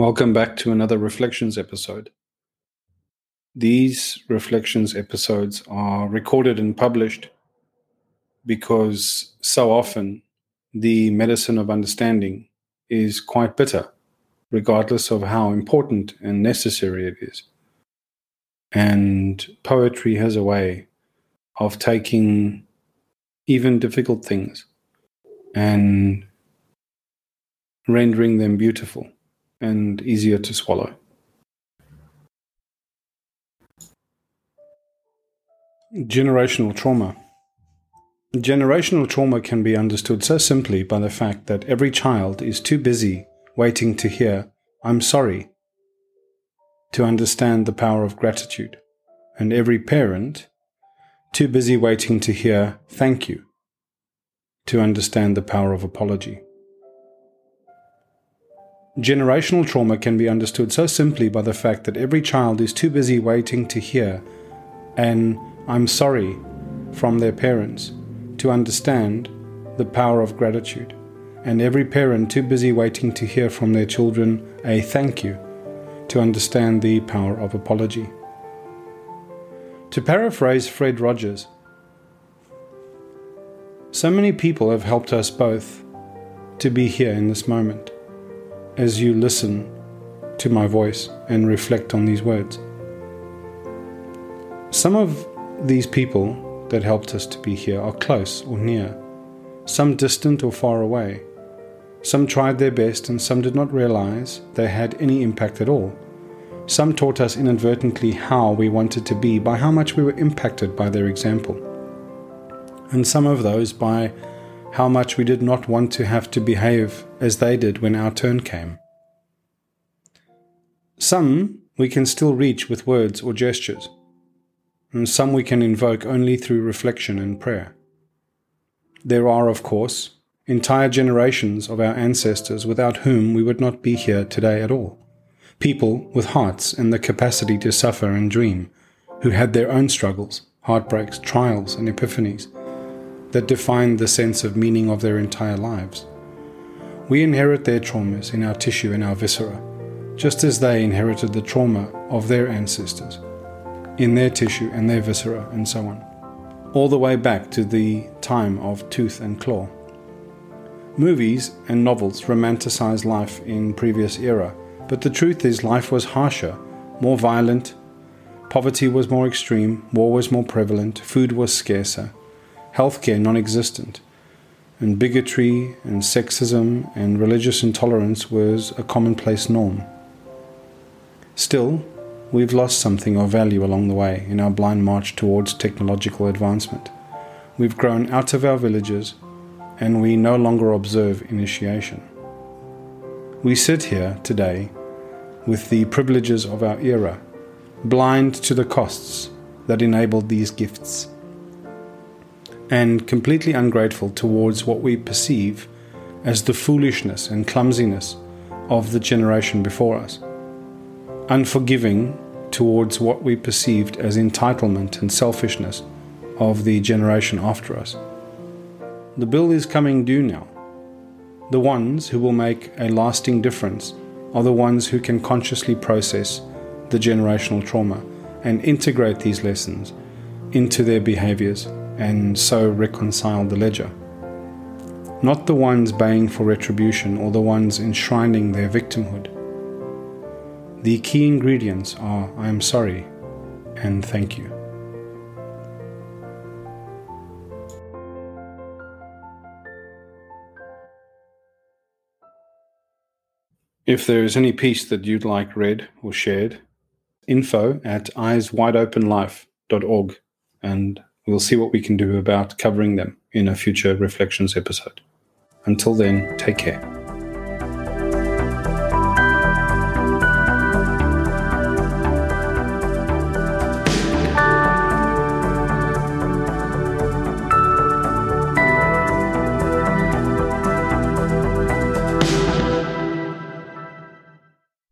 Welcome back to another Reflections episode. These Reflections episodes are recorded and published because so often the medicine of understanding is quite bitter, regardless of how important and necessary it is. And poetry has a way of taking even difficult things and rendering them beautiful and easier to swallow. Generational trauma. Generational trauma can be understood so simply by the fact that every child is too busy waiting to hear, I'm sorry, to understand the power of gratitude, and every parent too busy waiting to hear, thank you, to understand the power of apology. Generational trauma can be understood so simply by the fact that every child is too busy waiting to hear an I'm sorry from their parents to understand the power of gratitude, and every parent too busy waiting to hear from their children a thank you to understand the power of apology. To paraphrase Fred Rogers, so many people have helped us both to be here in this moment as you listen to my voice and reflect on these words. Some of these people that helped us to be here are close or near, some distant or far away. Some tried their best and some did not realize they had any impact at all. Some taught us inadvertently how we wanted to be by how much we were impacted by their example. And some of those by how much we did not want to have to behave as they did when our turn came. Some we can still reach with words or gestures, and some we can invoke only through reflection and prayer. There are, of course, entire generations of our ancestors without whom we would not be here today at all. People with hearts and the capacity to suffer and dream, who had their own struggles, heartbreaks, trials, and epiphanies that defined the sense of meaning of their entire lives. We inherit their traumas in our tissue and our viscera, just as they inherited the trauma of their ancestors in their tissue and their viscera and so on, all the way back to the time of tooth and claw. Movies and novels romanticize life in previous era, but the truth is life was harsher, more violent, poverty was more extreme, war was more prevalent, food was scarcer, healthcare non existent, and bigotry and sexism and religious intolerance was a commonplace norm. Still, we've lost something of value along the way in our blind march towards technological advancement. We've grown out of our villages and we no longer observe initiation. We sit here today with the privileges of our era, blind to the costs that enabled these gifts and completely ungrateful towards what we perceive as the foolishness and clumsiness of the generation before us, unforgiving towards what we perceived as entitlement and selfishness of the generation after us. The bill is coming due now. The ones who will make a lasting difference are the ones who can consciously process the generational trauma and integrate these lessons into their behaviors and so reconcile the ledger. Not the ones baying for retribution or the ones enshrining their victimhood. The key ingredients are I am sorry and thank you. If there is any piece that you'd like read or shared, info at eyeswideopenlife.org and We'll see what we can do about covering them in a future Reflections episode. Until then, take care.